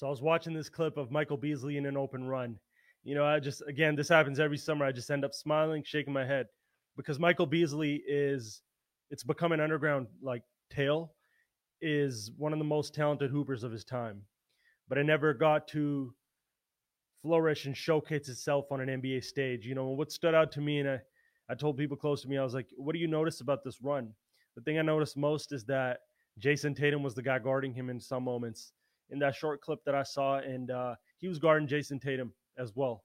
So I was watching this clip of Michael Beasley in an open run. You know, I just again, this happens every summer. I just end up smiling, shaking my head because Michael Beasley is it's become an underground like tale is one of the most talented hoopers of his time. But it never got to flourish and showcase itself on an NBA stage. You know, what stood out to me and I, I told people close to me, I was like, what do you notice about this run? The thing I noticed most is that Jayson Tatum was the guy guarding him in some moments in that short clip that I saw, and uh, he was guarding Jayson Tatum as well.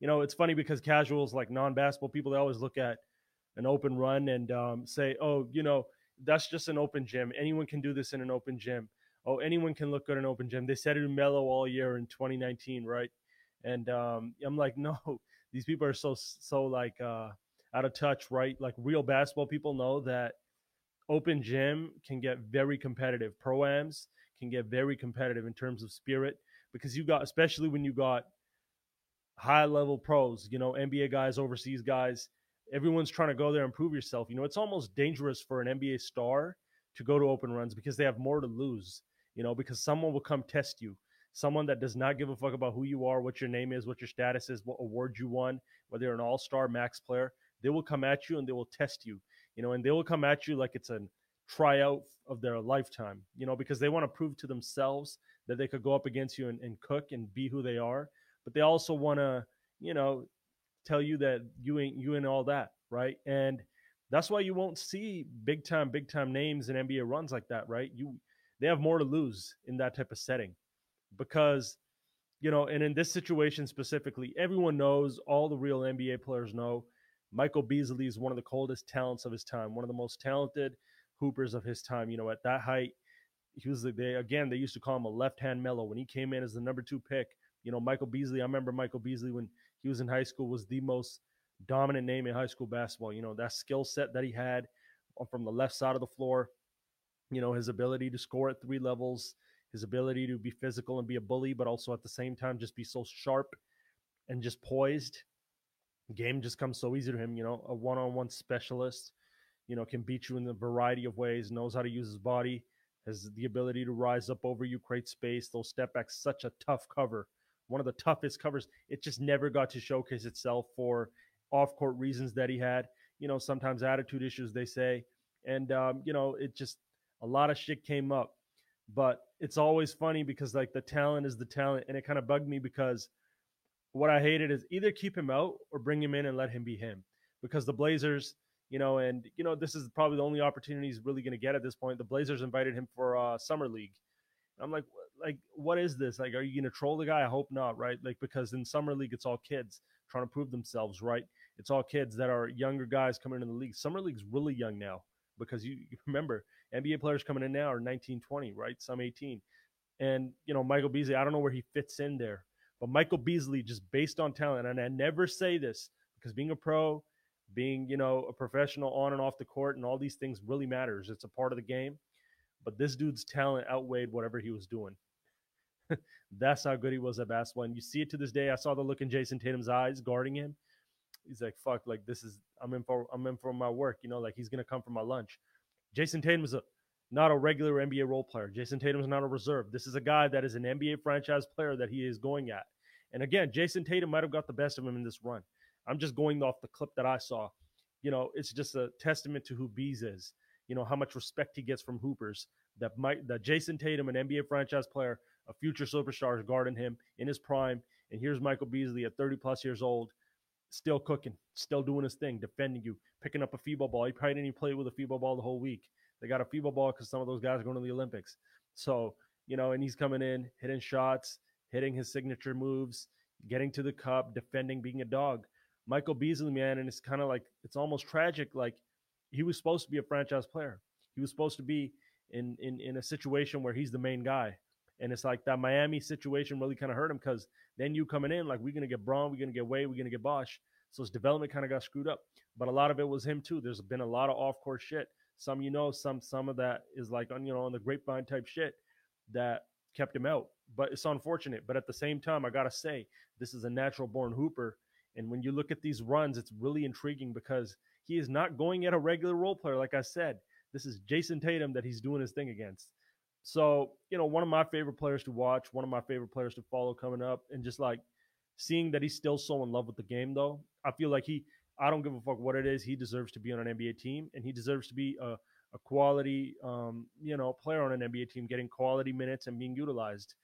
You know, it's funny because casuals, like non basketball people, they always look at an open run and um, say, oh, you know, that's just an open gym. Anyone can do this in an open gym. Oh, anyone can look good in an open gym. They said it Melo all year in 2019, right? And um, I'm like, no, these people are so so like uh, out of touch, right? Like real basketball people know that open gym can get very competitive. Proams can get very competitive in terms of spirit because you got, especially when you got high level pros, you know, NBA guys, overseas guys. Everyone's trying to go there and prove yourself. You know, it's almost dangerous for an NBA star to go to open runs because they have more to lose, you know, because someone will come test you. Someone that does not give a fuck about who you are, what your name is, what your status is, what award you won, whether you're an all star max player, they will come at you and they will test you you know, and they will come at you like it's a tryout of their lifetime, you know, because they want to prove to themselves that they could go up against you and, and cook and be who they are. But they also want to, you know, tell you that you ain't you and all that, right? And that's why you won't see big time, big time names in NBA runs like that, right? You they have more to lose in that type of setting because you know, and in this situation specifically, everyone knows, all the real NBA players know Michael Beasley is one of the coldest talents of his time, one of the most talented hoopers of his time. You know, at that height, he was the they again they used to call him a left hand Melo when he came in as the number two pick. You know, Michael Beasley. I remember Michael Beasley when he was in high school was the most dominant name in high school basketball. You know, that skill set that he had from the left side of the floor. You know, his ability to score at three levels, his ability to be physical and be a bully, but also at the same time just be so sharp and just poised game just comes so easy to him. You know, a one-on-one specialist, you know, can beat you in a variety of ways. Knows how to use his body, has the ability to rise up over you, create space. Those step backs, such a tough cover, one of the toughest covers. It just never got to showcase itself for off-court reasons that he had. You know, sometimes attitude issues they say, and um, you know, it just a lot of shit came up. But it's always funny because like the talent is the talent, and it kind of bugged me because what I hated is either keep him out or bring him in and let him be him. Because the Blazers, you know, and you know, this is probably the only opportunity he's really going to get at this point. The Blazers invited him for uh, summer league. I'm like, like, what is this? Like, are you going to troll the guy? I hope not, right? Like, because in summer league, it's all kids trying to prove themselves, right? It's all kids that are younger guys coming into the league. Summer league's really young now because you, you remember NBA players coming in now are 19, 20, right? Some 18. And, you know, Michael Beasley, I don't know where he fits in there but Michael Beasley, just based on talent, and I never say this because being a pro, being you know a professional on and off the court, and all these things really matters. It's a part of the game. But this dude's talent outweighed whatever he was doing. That's how good he was at basketball. And you see it to this day. I saw the look in Jayson Tatum's eyes guarding him. He's like, fuck, like this is I'm in for I'm in for my work, you know, like he's gonna come for my lunch. Jayson Tatum is a not a regular NBA role player. Jayson Tatum is not a reserve. This is a guy that is an NBA franchise player that he is going at. And again, Jayson Tatum might have got the best of him in this run. I'm just going off the clip that I saw. You know, it's just a testament to who Bees is. You know how much respect he gets from hoopers. That might that Jayson Tatum, an NBA franchise player, a future superstar, is guarding him in his prime. And here's Michael Beasley at 30 plus years old, still cooking, still doing his thing, defending you, picking up a FIBA ball. He probably didn't even play with a FIBA ball the whole week. They got a FIBA ball because some of those guys are going to the Olympics. So, you know, and he's coming in, hitting shots, hitting his signature moves, getting to the cup, defending, being a dog. Michael Beasley, man, and it's kind of like it's almost tragic. Like he was supposed to be a franchise player. He was supposed to be in in in a situation where he's the main guy. And it's like that Miami situation really kind of hurt him because then you coming in like we're gonna get Bron, we're gonna get Wade, we're gonna get Bosh. So his development kind of got screwed up. But a lot of it was him too. There's been a lot of off court shit. Some you know, some some of that is like on you know on the grapevine type shit that kept him out. But it's unfortunate. But at the same time, I gotta say, this is a natural born hooper. And when you look at these runs, it's really intriguing because he is not going at a regular role player, like I said. This is Jayson Tatum that he's doing his thing against. So, you know, one of my favorite players to watch, one of my favorite players to follow coming up, and just like seeing that he's still so in love with the game, though, I feel like he, I don't give a fuck what it is. He deserves to be on an NBA team, and he deserves to be a, a quality, um, you know, player on an NBA team, getting quality minutes and being utilized.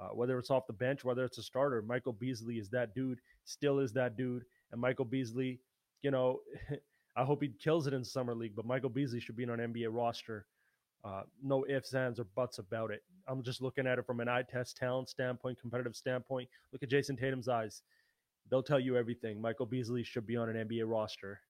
Uh, whether it's off the bench, whether it's a starter, Michael Beasley is that dude, still is that dude. And Michael Beasley, you know, I hope he kills it in summer league, but Michael Beasley should be on an NBA roster. Uh, no ifs, ands, or buts about it. I'm just looking at it from an eye test talent standpoint, competitive standpoint. Look at Jayson Tatum's eyes. They'll tell you everything. Michael Beasley should be on an NBA roster.